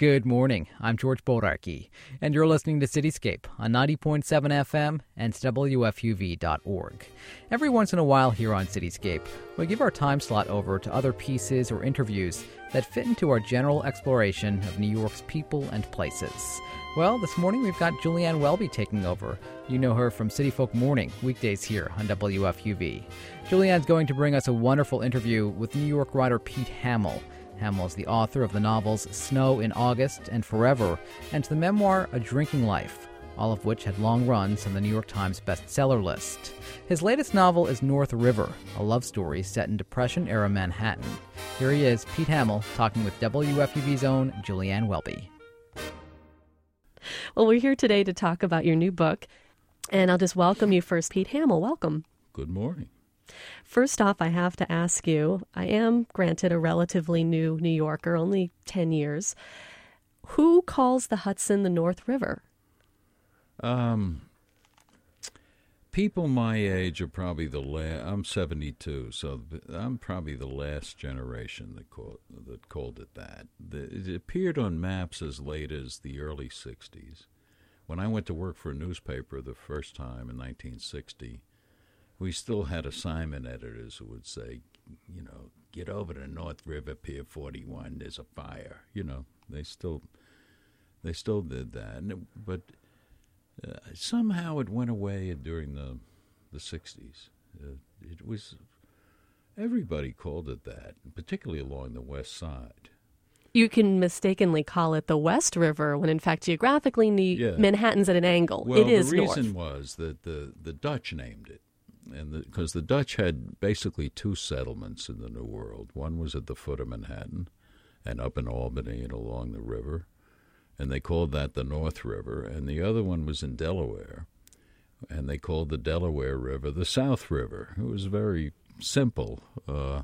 Good morning. I'm George Bodarky, and you're listening to Cityscape on 90.7 FM and WFUV.org. Every once in a while here on Cityscape, we give our time slot over to other pieces or interviews that fit into our general exploration of New York's people and places. Well, this morning we've got Julianne Welby taking over. You know her from City Folk Morning, weekdays here on WFUV. Julianne's going to bring us a wonderful interview with New York writer Pete Hamill. Hamill is the author of the novels Snow in August and Forever, and the memoir A Drinking Life, all of which had long runs on the New York Times bestseller list. His latest novel is North River, a love story set in Depression era Manhattan. Here he is, Pete Hamill, talking with WFUV's own Julianne Welby. Well, we're here today to talk about your new book, and I'll just welcome you first, Pete Hamill. Welcome. Good morning. First off, I have to ask you I am, granted, a relatively new New Yorker, only 10 years. Who calls the Hudson the North River? Um, people my age are probably the last. I'm 72, so I'm probably the last generation that called that called it that. The, it appeared on maps as late as the early 60s. When I went to work for a newspaper the first time in 1960, we still had assignment editors who would say, you know, get over to North River Pier 41. There's a fire. You know, they still they still did that, but uh, somehow it went away during the the 60s. Uh, it was everybody called it that, particularly along the west side. You can mistakenly call it the West River when, in fact, geographically, yeah. Manhattan's at an angle. Well, it is the reason north. was that the, the Dutch named it and because the, the, Dutch had basically two settlements in the New World. One was at the foot of Manhattan, and up in Albany and along the river, and they called that the North River. And the other one was in Delaware, and they called the Delaware River the South River. It was very simple, uh,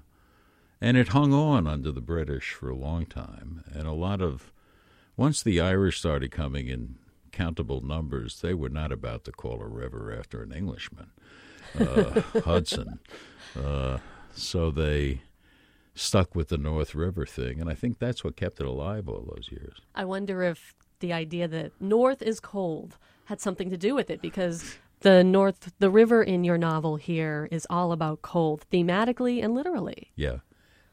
and it hung on under the British for a long time. And a lot of once the Irish started coming in countable numbers, they were not about to call a river after an Englishman uh, Hudson. Uh, so they stuck with the North River thing, and I think that's what kept it alive all those years. I wonder if the idea that North is cold had something to do with it, because the North, the river in your novel here is all about cold, thematically and literally. Yeah,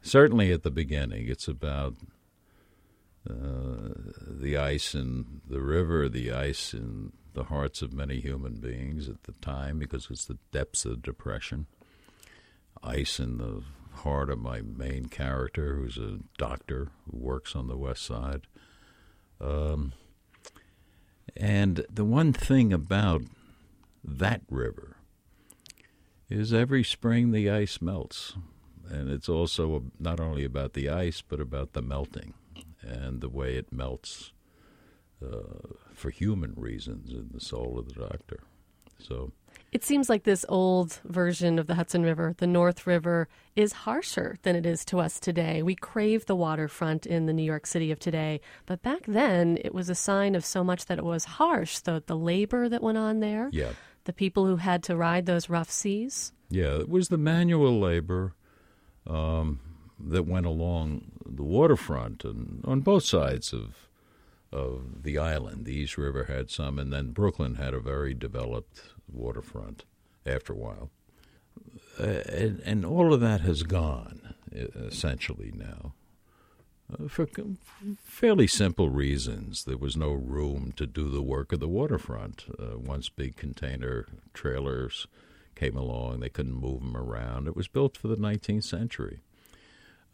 certainly at the beginning, it's about uh, the ice in the river, the ice in the hearts of many human beings at the time because it's the depths of depression. Ice in the heart of my main character, who's a doctor who works on the west side. Um, and the one thing about that river is every spring the ice melts. And it's also not only about the ice, but about the melting and the way it melts uh, for human reasons in the soul of the doctor. So it seems like this old version of the Hudson River, the North River, is harsher than it is to us today. We crave the waterfront in the New York City of today, but back then it was a sign of so much that it was harsh. The the labor that went on there, yeah, the people who had to ride those rough seas. Yeah, it was the manual labor um, that went along the waterfront and on both sides of of the island. The East River had some, and then Brooklyn had a very developed waterfront after a while. Uh, and, and, all of that has gone essentially now. Uh, for fairly simple reasons. There was no room to do the work of the waterfront. Uh, once big container trailers came along, they couldn't move them around. It was built for the 19th century.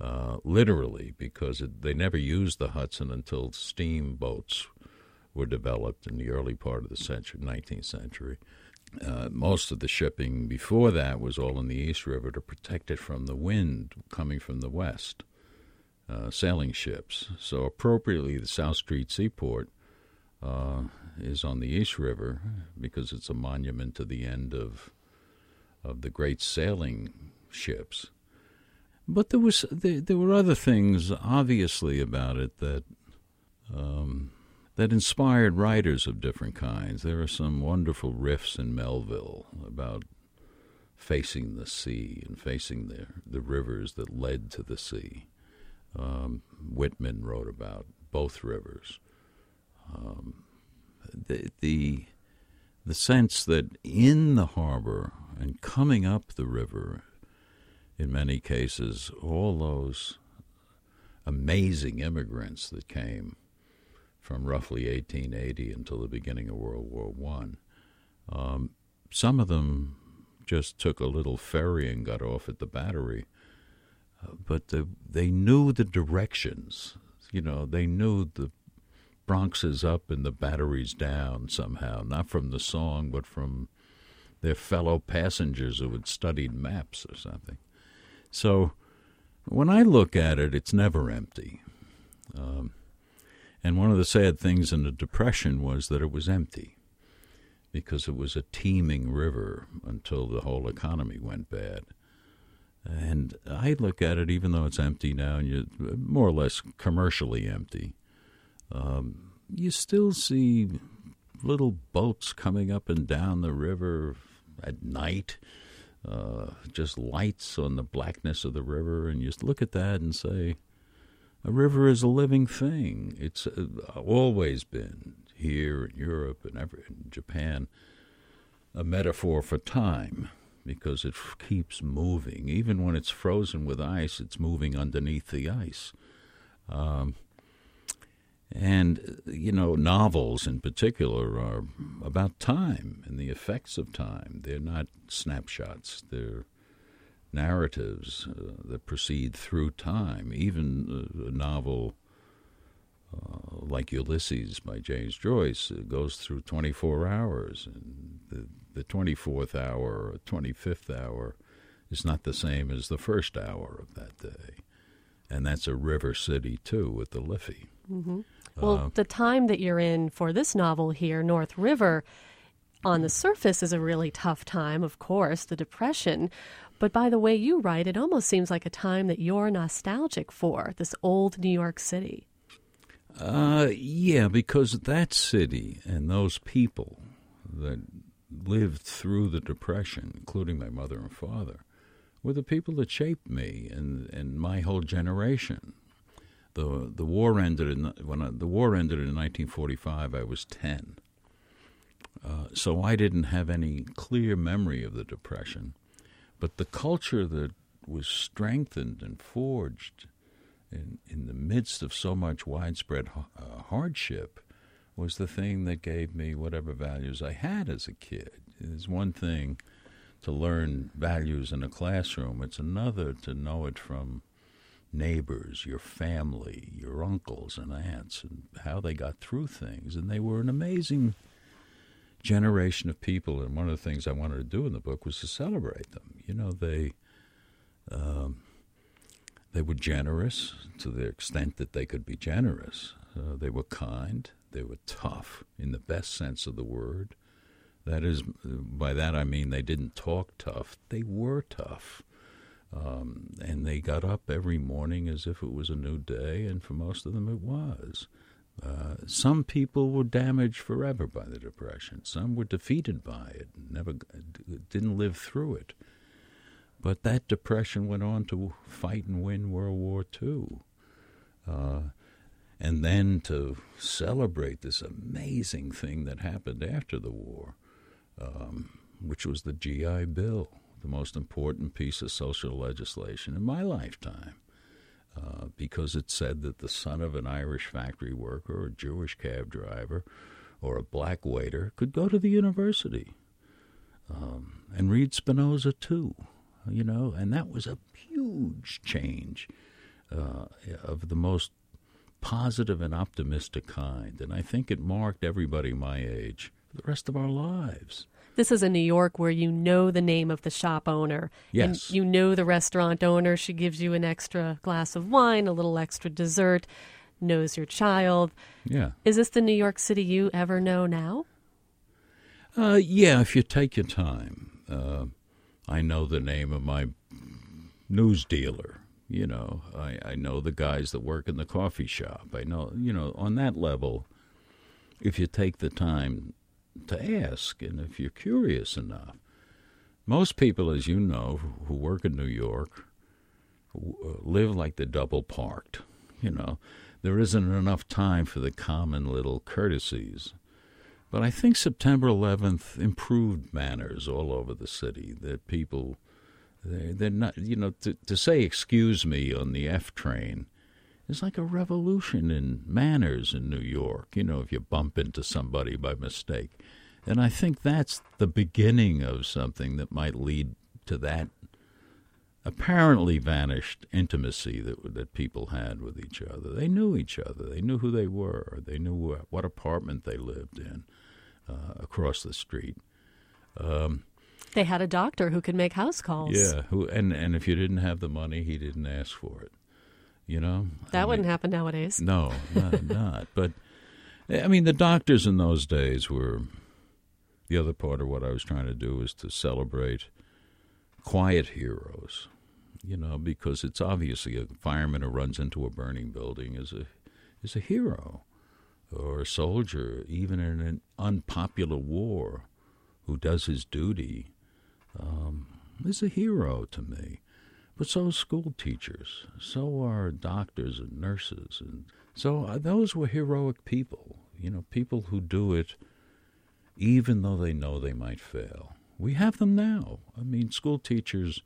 Uh, literally, because it, they never used the Hudson until steamboats were developed in the early part of the century, 19th century. Uh, most of the shipping before that was all in the East River to protect it from the wind coming from the west, uh, sailing ships. So, appropriately, the South Street Seaport uh, is on the East River because it's a monument to the end of of the great sailing ships. But there was there, there were other things obviously about it that um, that inspired writers of different kinds. There are some wonderful riffs in Melville about facing the sea and facing the the rivers that led to the sea. Um, Whitman wrote about both rivers. Um, the, the the sense that in the harbor and coming up the river, in many cases, all those amazing immigrants that came from roughly 1880 until the beginning of World War One. Um, some of them just took a little ferry and got off at the battery, uh, but the, they knew the directions. You know, they knew the Bronx is up and the battery's down somehow, not from the song, but from their fellow passengers who had studied maps or something. So when I look at it, it's never empty. Um, and one of the sad things in the Depression was that it was empty because it was a teeming river until the whole economy went bad. And I look at it, even though it's empty now, and you more or less commercially empty, um, you still see little boats coming up and down the river at night, uh, just lights on the blackness of the river, and just look at that and say, a river is a living thing. It's uh, always been here in Europe and ever in Japan a metaphor for time because it f- keeps moving. Even when it's frozen with ice, it's moving underneath the ice. Um, and, you know, novels in particular are about time and the effects of time. They're not snapshots, they're narratives uh, that proceed through time. Even uh, a novel uh, like Ulysses by James Joyce goes through 24 hours, and the, the 24th hour or 25th hour is not the same as the first hour of that day. And that's a river city, too, with the Liffey. Mm-hmm. Well, uh, the time that you're in for this novel here, North River, on the surface is a really tough time, of course, the Depression. But by the way you write, it almost seems like a time that you're nostalgic for, this old New York City. Uh, yeah, because that city and those people that lived through the Depression, including my mother and father, were the people that shaped me and, and my whole generation. The the war ended in when I, the war ended in 1945. I was 10, uh, so I didn't have any clear memory of the Depression. But the culture that was strengthened and forged in, in the midst of so much widespread uh, hardship was the thing that gave me whatever values I had as a kid. It's one thing to learn values in a classroom, it's another to know it from neighbors, your family, your uncles and aunts, and how they got through things. And they were an amazing generation of people, and one of the things I wanted to do in the book was to celebrate them. You know, they um, they were generous to the extent that they could be generous. Uh, they were kind. They were tough in the best sense of the word. That is, by that I mean they didn't talk tough. They were tough. Um, and they got up every morning as if it was a new day, and for most of them it was. Uh, some people were damaged forever by the depression. Some were defeated by it, never didn't live through it. But that depression went on to fight and win World War II. Uh, and then to celebrate this amazing thing that happened after the war, um, which was the GI Bill, the most important piece of social legislation in my lifetime. Uh, because it said that the son of an Irish factory worker or a Jewish cab driver or a black waiter could go to the university um, and read Spinoza too, you know, and that was a huge change uh, of the most positive and optimistic kind. And I think it marked everybody my age for the rest of our lives. This is in New York where you know the name of the shop owner. Yes. And you know the restaurant owner. She gives you an extra glass of wine, a little extra dessert, knows your child. Yeah. Is this the New York City you ever know now? Uh, yeah, if you take your time. Uh, I know the name of my news dealer. You know, I, I know the guys that work in the coffee shop. I know, you know, on that level, if you take the time to ask, and if you're curious enough. Most people, as you know, who work in New York, uh, live like they're double parked. You know, there isn't enough time for the common little courtesies. But I think September 11th improved manners all over the city. That people, they're not, you know, to, to say excuse me on the F train is like a revolution in manners in New York, you know, if you bump into somebody by mistake. And I think that's the beginning of something that might lead to that apparently vanished intimacy that that people had with each other. They knew each other. They knew who they were. They knew what apartment they lived in uh, across the street. Um, they had a doctor who could make house calls. Yeah, who and and if you didn't have the money, he didn't ask for it. You know that I wouldn't mean, happen nowadays. No, not, not. But I mean, the doctors in those days were the other part of what I was trying to do was to celebrate quiet heroes, you know, because it's obviously a fireman who runs into a burning building is a is a hero, or a soldier, even in an unpopular war, who does his duty, um, is a hero to me. But so are school teachers, so are doctors and nurses, and so those were heroic people. You know, people who do it even though they know they might fail. We have them now. I mean, school teachers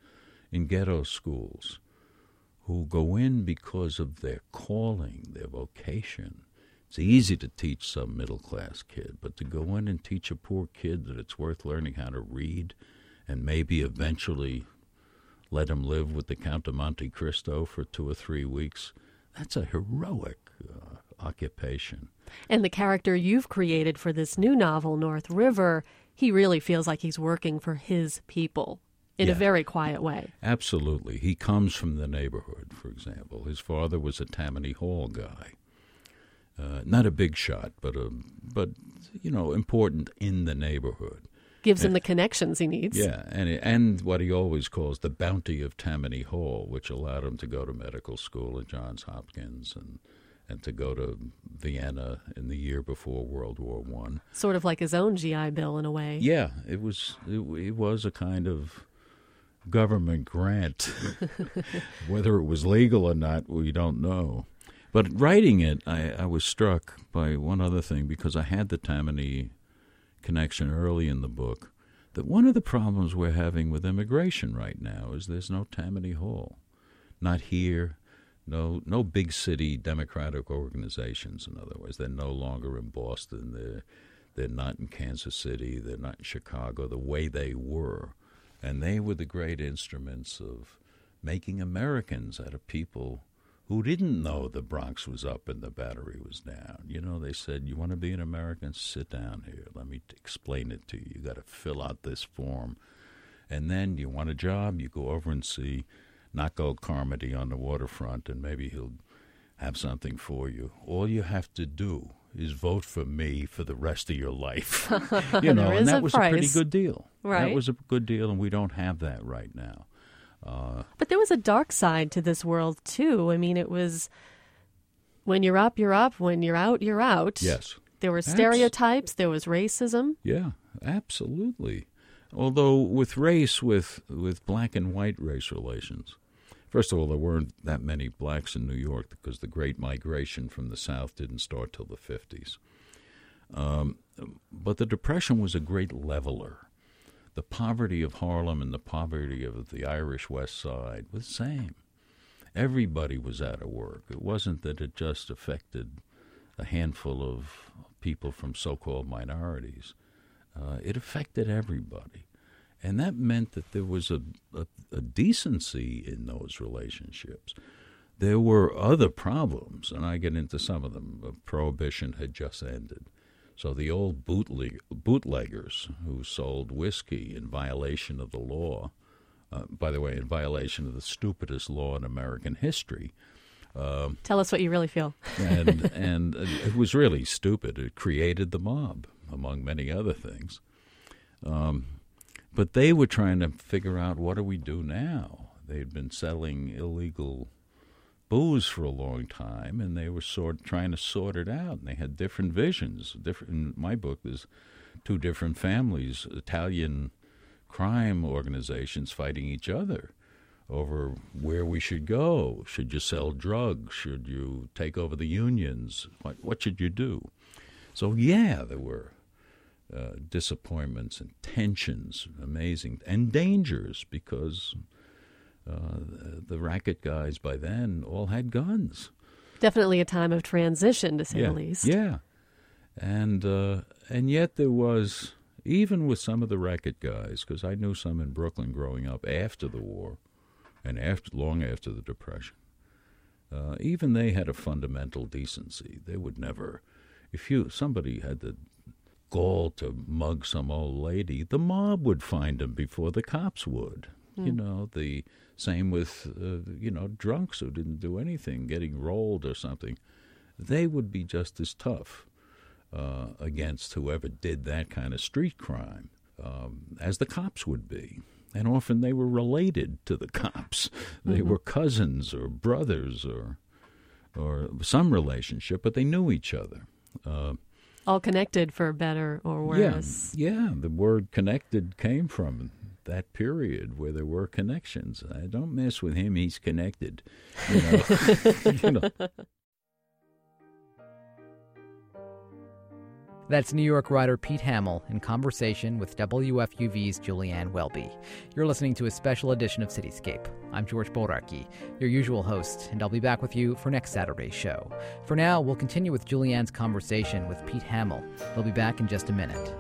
in ghetto schools who go in because of their calling, their vocation. It's easy to teach some middle class kid, but to go in and teach a poor kid that it's worth learning how to read and maybe eventually let him live with the Count of Monte Cristo for two or three weeks, that's a heroic uh, occupation. And the character you've created for this new novel, North River, he really feels like he's working for his people in yeah. a very quiet way. Absolutely. He comes from the neighborhood, for example. His father was a Tammany Hall guy. Uh, not a big shot, but a, but you know important in the neighborhood. Gives him the connections he needs. Yeah, and and what he always calls the bounty of Tammany Hall, which allowed him to go to medical school at Johns Hopkins and and to go to Vienna in the year before World War One. Sort of like his own GI Bill in a way. Yeah, it was. It, it was a kind of government grant. Whether it was legal or not, we don't know. But writing it, I, I was struck by one other thing because I had the Tammany connection early in the book. That one of the problems we're having with immigration right now is there's no Tammany Hall. Not here, no no big city democratic organizations in other words they're no longer in boston they're they're not in kansas city they're not in chicago the way they were and they were the great instruments of making americans out of people who didn't know the bronx was up and the battery was down you know they said you want to be an american sit down here let me t- explain it to you you got to fill out this form and then you want a job you go over and see Naco Carmody on the waterfront, and maybe he'll have something for you. All you have to do is vote for me for the rest of your life. you know, and that was price. a pretty good deal. Right. That was a good deal, and we don't have that right now. Uh, but there was a dark side to this world too. I mean, it was when you're up, you're up. When you're out, you're out. Yes. There were stereotypes. Abs- there was racism. Yeah, absolutely. Although with race, with with black and white race relations, First of all, there weren't that many blacks in New York because the Great Migration from the South didn't start till the 50s. Um, but the Depression was a great leveler. The poverty of Harlem and the poverty of the Irish West Side was the same. Everybody was out of work. It wasn't that it just affected a handful of people from so called minorities, uh, it affected everybody. And that meant that there was a, a, a decency in those relationships. There were other problems, and I get into some of them. Prohibition had just ended. So the old bootleg- bootleggers who sold whiskey in violation of the law, uh, by the way, in violation of the stupidest law in American history. Um, Tell us what you really feel. and and it was really stupid. It created the mob, among many other things. Um, but they were trying to figure out what do we do now? They'd been selling illegal for a long time, and they were sort of trying to sort it out. And they had different visions. Different. In my book, there's two different families: Italian crime organizations fighting each other over where we should go. Should you sell drugs? Should you take over the unions? What what should you do? So yeah, there were uh, disappointments and tensions, amazing, and dangers because uh, the racket guys by then all had guns. Definitely a time of transition, to say yeah, the least. Yeah, and uh, and yet there was even with some of the racket guys, because I knew some in Brooklyn growing up after the war, and after long after the Depression. Uh, even they had a fundamental decency. They would never, if you somebody had the gall to mug some old lady, the mob would find him before the cops would. Mm. You know the same with uh, you know drunks who didn't do anything, getting rolled or something. They would be just as tough uh, against whoever did that kind of street crime um, as the cops would be. And often they were related to the cops. They mm-hmm. were cousins or brothers or or some relationship, but they knew each other. Uh, All connected for better or worse. Yeah, yeah, the word connected came from that period where there were connections. I don't mess with him; he's connected. You know, you know. That's New York writer Pete Hamill in conversation with WFUV's Julianne Welby. You're listening to a special edition of Cityscape. I'm George Bodarky, your usual host, and I'll be back with you for next Saturday's show. For now, we'll continue with Julianne's conversation with Pete Hamill. We'll be back in just a minute.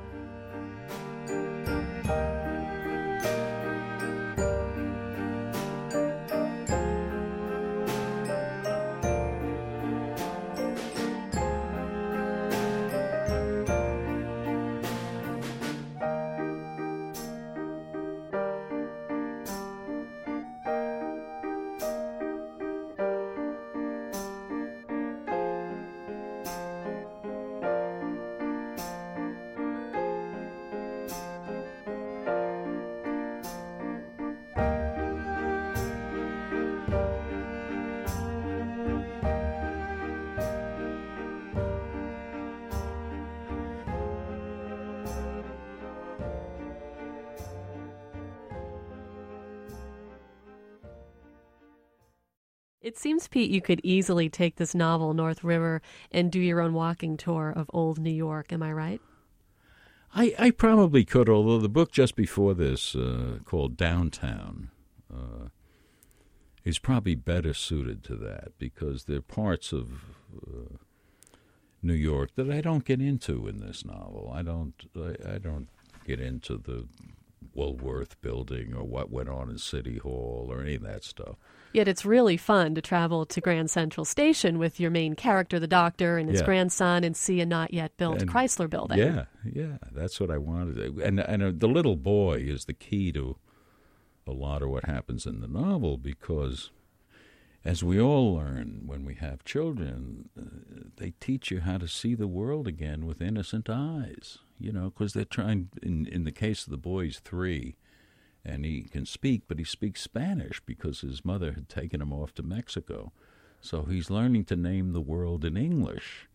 It seems, Pete, you could easily take this novel, North River, and do your own walking tour of old New York. Am I right? I, I probably could, although the book just before this, uh, called Downtown, uh, is probably better suited to that because there are parts of uh, New York that I don't get into in this novel. I don't. I, I don't get into the Woolworth building or what went on in City Hall or any of that stuff. Yet it's really fun to travel to Grand Central Station with your main character, the doctor, and his yeah. grandson, and see a not yet built and, Chrysler building. Yeah, yeah, that's what I wanted. And and uh, the little boy is the key to a lot of what happens in the novel because, as we all learn when we have children, uh, they teach you how to see the world again with innocent eyes. You know, because they're trying. In in the case of the boys, three and he can speak, but he speaks Spanish because his mother had taken him off to Mexico. So he's learning to name the world in English.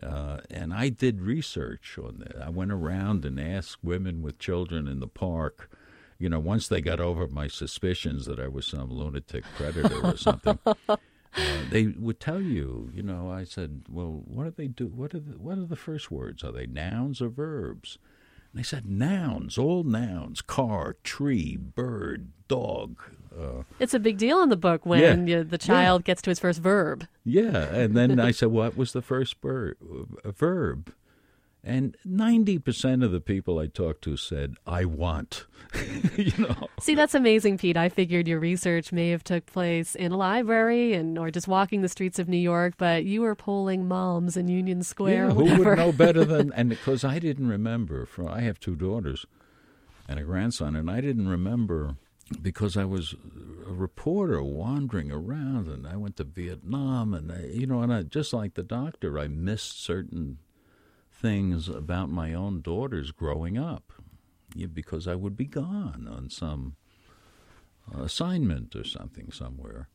Uh, and I did research on that. I went around and asked women with children in the park, you know, once they got over my suspicions that I was some lunatic predator or something. Uh, they would tell you, you know. I said, "Well, what do they do? What are the what are the first words? Are they nouns or verbs?" And they said nouns, all nouns car, tree, bird, dog. Uh, it's a big deal in the book when yeah, you, the child yeah. gets to his first verb. Yeah. And then I said, What was the first uh, verb? And 90% of the people I talked to said, I want. you know. See, that's amazing, Pete. I figured your research may have took place in a library and or just walking the streets of New York, but you were polling moms in Union Square. Yeah, who would know better than and because I didn't remember for I have two daughters and a grandson, and I didn't remember because I was a reporter wandering around and I went to Vietnam and I, you know and I just like the doctor I missed certain things about my own daughters growing up yeah, because I would be gone on some assignment or something somewhere.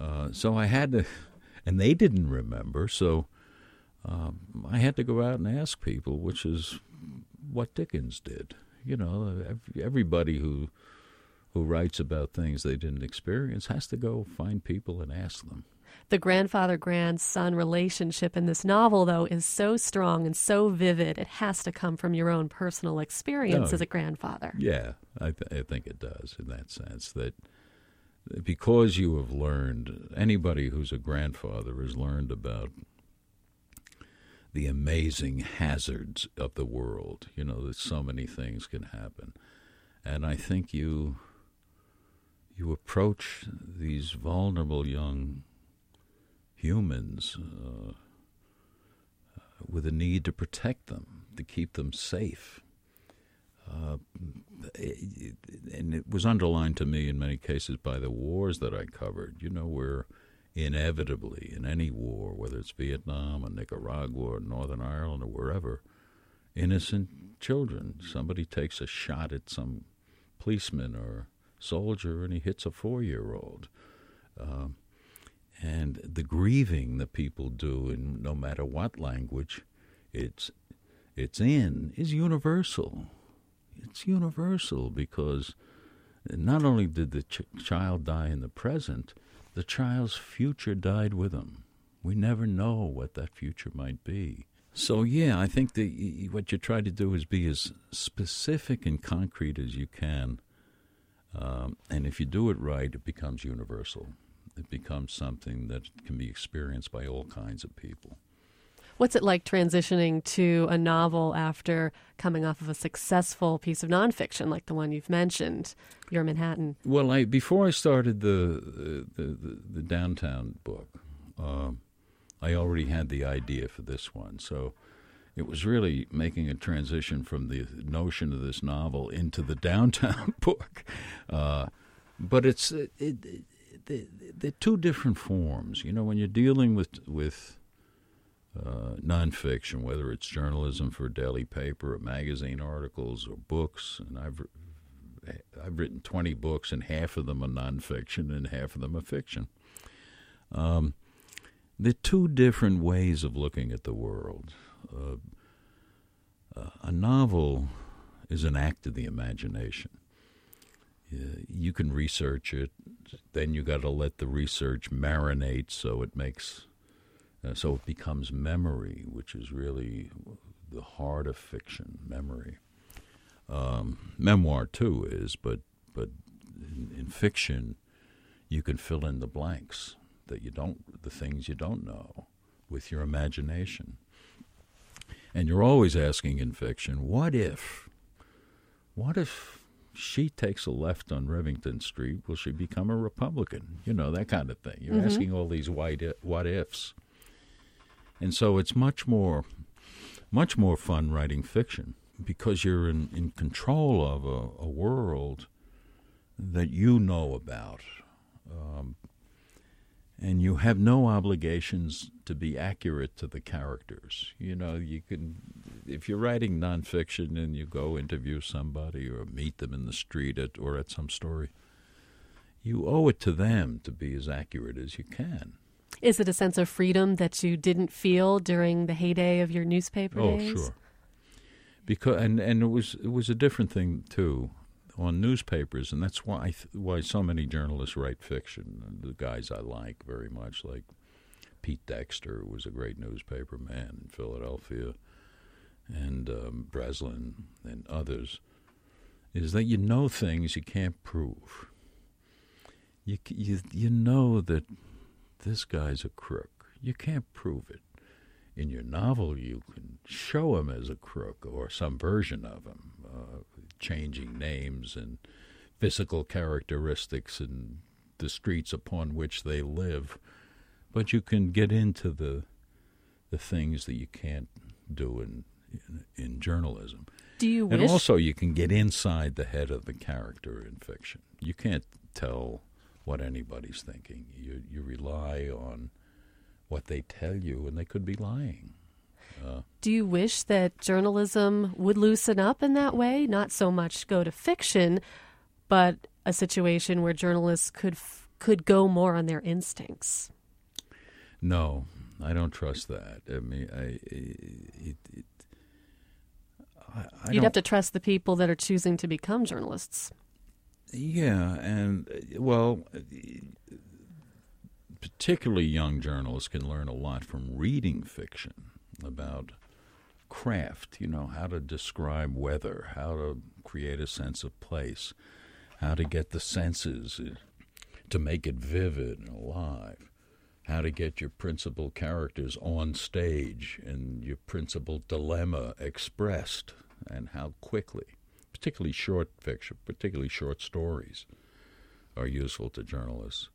Uh, so I had to, and they didn't remember, so um, I had to go out and ask people, which is what Dickens did. You know, everybody who who writes about things they didn't experience has to go find people and ask them. The grandfather grandson relationship in this novel, though, is so strong and so vivid. It has to come from your own personal experience No. as a grandfather. Yeah, I, th- I think it does in that sense that because you have learned, anybody who's a grandfather has learned about the amazing hazards of the world. You know that so many things can happen, and I think you you approach these vulnerable young humans uh, with a need to protect them, to keep them safe. Uh, and it was underlined to me in many cases by the wars that I covered. You know, where inevitably in any war, whether it's Vietnam or Nicaragua or Northern Ireland or wherever, innocent children, somebody takes a shot at some policeman or soldier and he hits a four year old. Um, and the grieving that people do in no matter what language it's it's in is universal. It's universal because not only did the ch- child die in the present, the child's future died with him. We never know what that future might be. So yeah, I think that what you try to do is be as specific and concrete as you can, um, and if you do it right, it becomes universal. It becomes something that can be experienced by all kinds of people. What's it like transitioning to a novel after coming off of a successful piece of nonfiction like the one you've mentioned, Your Manhattan? Well, I before I started the the, the, the downtown book, um, I already had the idea for this one. So it was really making a transition from the notion of this novel into the downtown book. Uh, but it's it, it, it, they're two different forms. You know, when you're dealing with with uh, nonfiction, whether it's journalism for a daily paper, or magazine articles, or books, and I've I've written 20 books, and half of them are nonfiction and half of them are fiction. Um, they're two different ways of looking at the world. Uh, uh, a novel is an act of the imagination. Uh, you can research it, then you got to let the research marinate so it makes, uh, so it becomes memory, which is really the heart of fiction, memory um, memoir too is, but but in, in fiction, you can fill in the blanks that you don't, the things you don't know, with your imagination. And you're always asking in fiction, what if? What if she takes a left on Rivington Street? Will she become a Republican? You know that kind of thing. You're Mhm. asking all these what ifs, and so it's much more, much more fun writing fiction because you're in, in control of a, a world that you know about. Um, and you have no obligations to be accurate to the characters. You know, you can, if you're writing nonfiction and you go interview somebody or meet them in the street at, or at some story, you owe it to them to be as accurate as you can. Is it a sense of freedom that you didn't feel during the heyday of your newspaper Oh, days? sure. Because and and it was it was a different thing too on newspapers, and that's why I th- why so many journalists write fiction. The guys I like very much, like Pete Dexter, who was a great newspaper man in Philadelphia, and um, Breslin and others, is that you know things you can't prove. You you you know that this guy's a crook. You can't prove it in your novel, you can show him as a crook or some version of him, uh, changing names and physical characteristics and the streets upon which they live. But you can get into the the things that you can't do in in, in journalism. Do you And wish also, you can get inside the head of the character in fiction. You can't tell what anybody's thinking. You you rely on what they tell you, and they could be lying. Uh, do you wish that journalism would loosen up in that way? Not so much go to fiction, but a situation where journalists could f- could go more on their instincts. no, I don't trust that. I mean, I it, it, I, I You'd have to trust the people that are choosing to become journalists. Yeah, and well, particularly young journalists can learn a lot from reading fiction about craft, you know, how to describe weather, how to create a sense of place, how to get the senses to make it vivid and alive, how to get your principal characters on stage and your principal dilemma expressed, and how quickly, particularly short fiction, particularly short stories, are useful to journalists.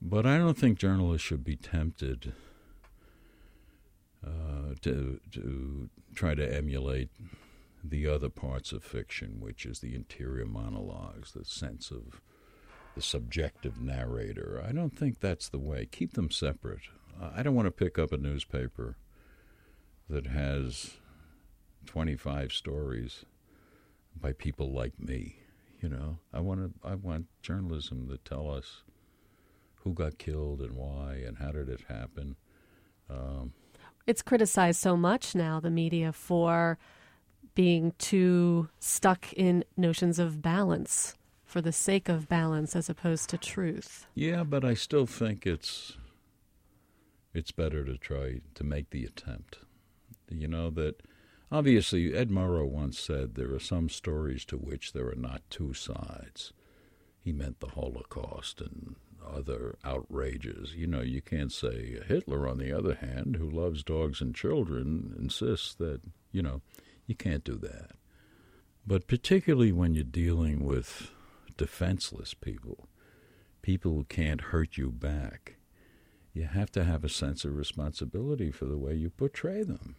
But I don't think journalists should be tempted uh, to to try to emulate the other parts of fiction, which is the interior monologues, the sense of the subjective narrator. I don't think that's the way. Keep them separate. I don't want to pick up a newspaper that has 25 stories by people like me. You know, I want to, I want journalism to tell us who got killed and why and how did it happen. Um, it's criticized so much now, the media, for being too stuck in notions of balance for the sake of balance as opposed to truth. Yeah, but I still think it's it's better to try to make the attempt. You know that obviously Ed Murrow once said there are some stories to which there are not two sides. He meant the Holocaust and other outrages. You know, you can't say Hitler, on the other hand, who loves dogs and children, insists that, you know, you can't do that. But particularly when you're dealing with defenseless people, people who can't hurt you back, you have to have a sense of responsibility for the way you portray them.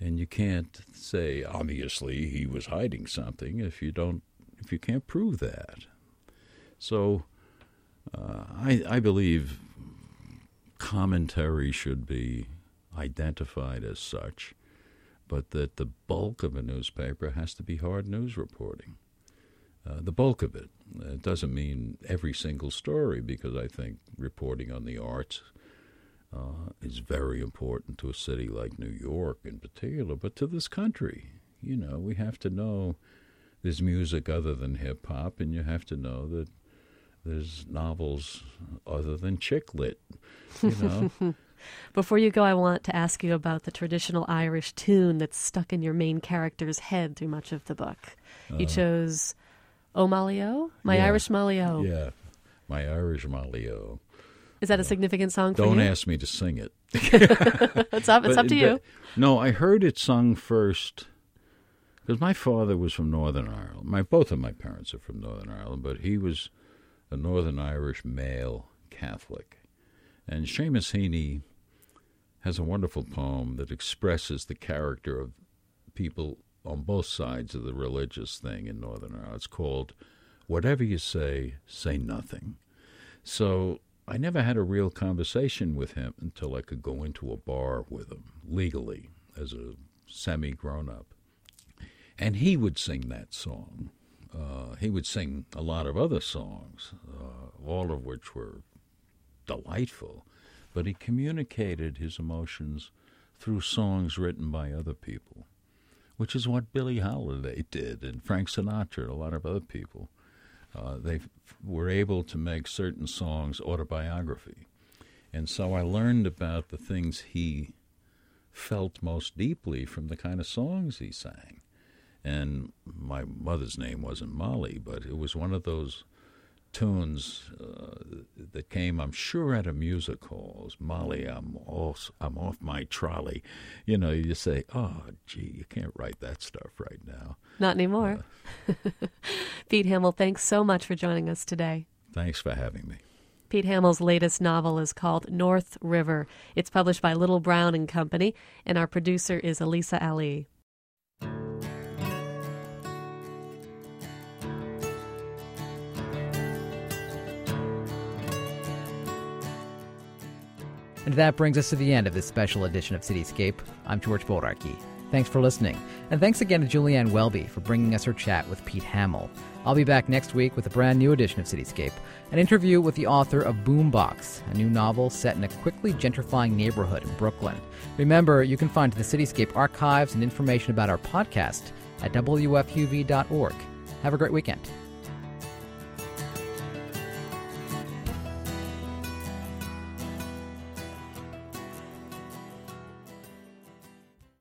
And you can't say, obviously, he was hiding something if you don't, if you can't prove that. So, uh, I, I believe commentary should be identified as such, but that the bulk of a newspaper has to be hard news reporting. Uh, the bulk of it. It doesn't mean every single story, because I think reporting on the arts uh, is very important to a city like New York in particular, but to this country. You know, we have to know there's music other than hip hop, and you have to know that there's novels other than chick lit, you know. Before you go, I want to ask you about the traditional Irish tune that's stuck in your main character's head through much of the book. Uh, you chose O Molly-O? My yeah, Irish Molly-O. Yeah, My Irish Molly-O. Is that a significant song for Don't you? Don't ask me to sing it. it's up, it's but, up to you. No, I heard it sung first because my father was from Northern Ireland. My both of my parents are from Northern Ireland, but he was a Northern Irish male Catholic. And Seamus Heaney has a wonderful poem that expresses the character of people on both sides of the religious thing in Northern Ireland. It's called Whatever You Say, Say Nothing. So I never had a real conversation with him until I could go into a bar with him legally as a semi grown up. And he would sing that song. Uh, he would sing a lot of other songs, uh, all of which were delightful, but he communicated his emotions through songs written by other people, which is what Billie Holiday did and Frank Sinatra and a lot of other people. Uh, they were able to make certain songs autobiography. And so I learned about the things he felt most deeply from the kind of songs he sang and my mother's name wasn't Molly, but it was one of those tunes uh, that came, I'm sure, at a music hall. Molly, I'm off, I'm off my trolley. You know, you say, oh, gee, you can't write that stuff right now. Not anymore. Uh, Pete Hamill, thanks so much for joining us today. Thanks for having me. Pete Hamill's latest novel is called North River. It's published by Little Brown and Company, and our producer is Elisa Ali. And that brings us to the end of this special edition of Cityscape. I'm George Bodarky. Thanks for listening. And thanks again to Julianne Welby for bringing us her chat with Pete Hamill. I'll be back next week with a brand new edition of Cityscape, an interview with the author of Boombox, a new novel set in a quickly gentrifying neighborhood in Brooklyn. Remember, you can find the Cityscape archives and information about our podcast at WFUV.org. Have a great weekend.